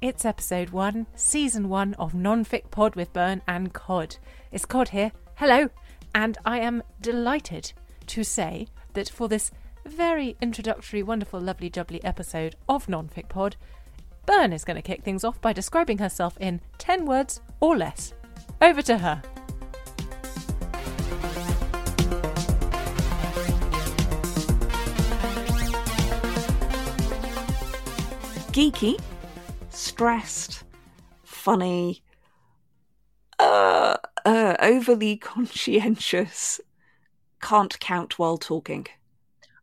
It's episode one, season one of Nonfic Pod with Byrne and Codd. It's Codd here. Hello. And I am delighted to say that for this very introductory, wonderful, lovely, jubbly episode of Nonfic Pod, Byrne is going to kick things off by describing herself in 10 words or less. Over to her. geeky, stressed, funny, uh, uh, overly conscientious, can't count while talking.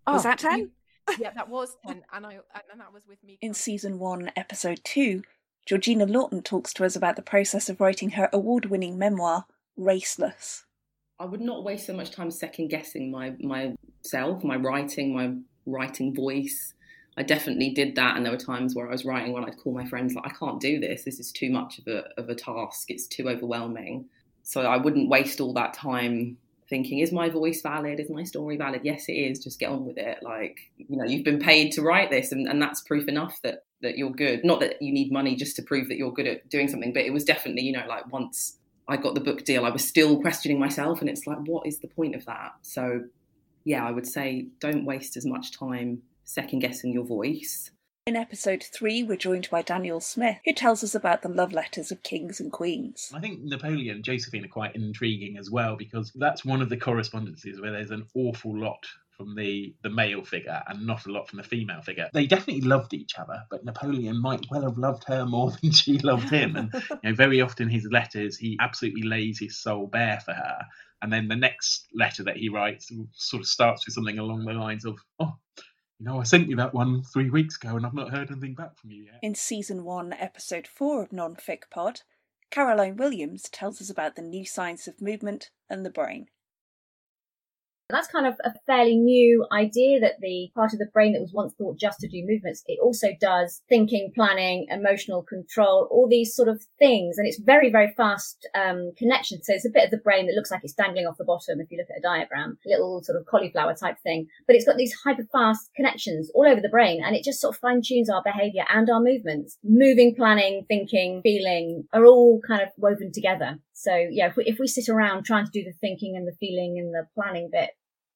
was that 10? you- yeah, that was 10. And, I, and that was with me. In season 1, episode 2, Georgina Lawton talks to us about the process of writing her award winning memoir, Raceless. I would not waste so much time second guessing my myself, my writing, my writing voice. I definitely did that, and there were times where I was writing when I'd call my friends like, "I can't do this. This is too much of a of a task. It's too overwhelming." So I wouldn't waste all that time thinking, "Is my voice valid? Is my story valid?" Yes, it is. Just get on with it. Like you know, you've been paid to write this, and, and that's proof enough that that you're good. Not that you need money just to prove that you're good at doing something, but it was definitely you know like once I got the book deal, I was still questioning myself, and it's like, what is the point of that? So, yeah, I would say don't waste as much time second guessing your voice. In episode 3, we're joined by Daniel Smith, who tells us about the love letters of kings and queens. I think Napoleon and Josephine are quite intriguing as well because that's one of the correspondences where there's an awful lot from the, the male figure and not a lot from the female figure. They definitely loved each other, but Napoleon might well have loved her more than she loved him. And you know, very often his letters, he absolutely lays his soul bare for her. And then the next letter that he writes sort of starts with something along the lines of, "Oh, you know, I sent you that one three weeks ago, and I've not heard anything back from you yet." In season 1, episode 4 of Nonfic Pod, Caroline Williams tells us about the new science of movement and the brain. That's kind of a fairly new idea that the part of the brain that was once thought just to do movements, it also does thinking, planning, emotional control, all these sort of things. And it's very, very fast um, connection. So it's a bit of the brain that looks like it's dangling off the bottom if you look at a diagram, a little sort of cauliflower type thing. But it's got these hyper fast connections all over the brain and it just sort of fine tunes our behavior and our movements. Moving, planning, thinking, feeling are all kind of woven together. So yeah, if we, if we sit around trying to do the thinking and the feeling and the planning bit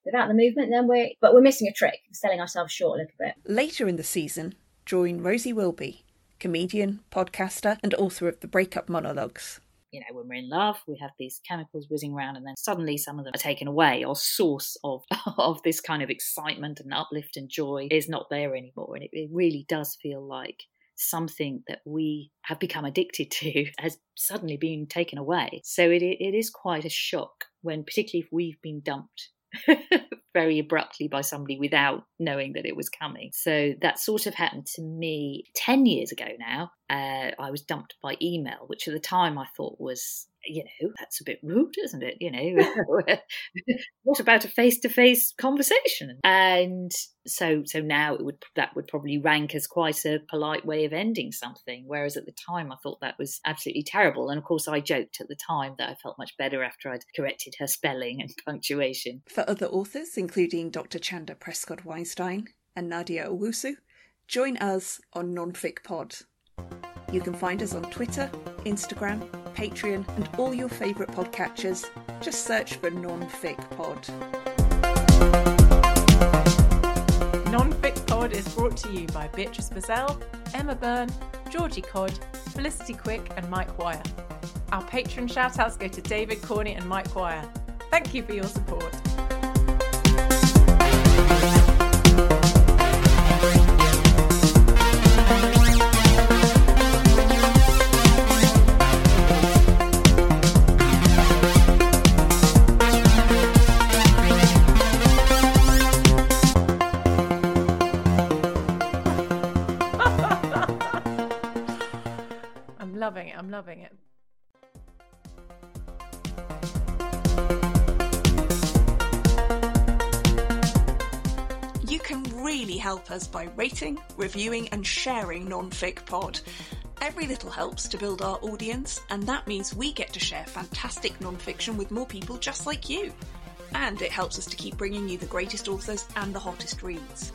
without the movement, then we're, but we're missing a trick, selling ourselves short a little bit. Later in the season, join Rosie Wilby, comedian, podcaster, and author of the Breakup Monologues. you know, when we're in love, we have these chemicals whizzing around, and then suddenly some of them are taken away. Our source of of this kind of excitement and uplift and joy is not there anymore, and it, it really does feel like something that we have become addicted to has suddenly been taken away. So it it is quite a shock when, particularly if we've been dumped. very abruptly by somebody without knowing that it was coming. So that sort of happened to me 10 years ago now. Uh, I was dumped by email, which at the time I thought was, you know, that's a bit rude, isn't it? You know, what about a face-to-face conversation? And so, so now it would that would probably rank as quite a polite way of ending something. Whereas at the time I thought that was absolutely terrible. And of course, I joked at the time that I felt much better after I'd corrected her spelling and punctuation. For other authors, including Dr. Chanda Prescod-Weinstein and Nadia Owusu, join us on Nonfic Pod. You can find us on Twitter, Instagram, Patreon, and all your favourite podcatchers. Just search for Nonfic Pod. Nonfic Pod is brought to you by Beatrice Bazell, Emma Byrne, Georgie Codd, Felicity Quick, and Mike Wire. Our patron shout-outs go to David Corney and Mike Wire. Thank you for your support. Loving it. I'm loving it. You can really help us by rating, reviewing, and sharing Nonfic Pod. Every little helps to build our audience, and that means we get to share fantastic nonfiction with more people just like you. And it helps us to keep bringing you the greatest authors and the hottest reads.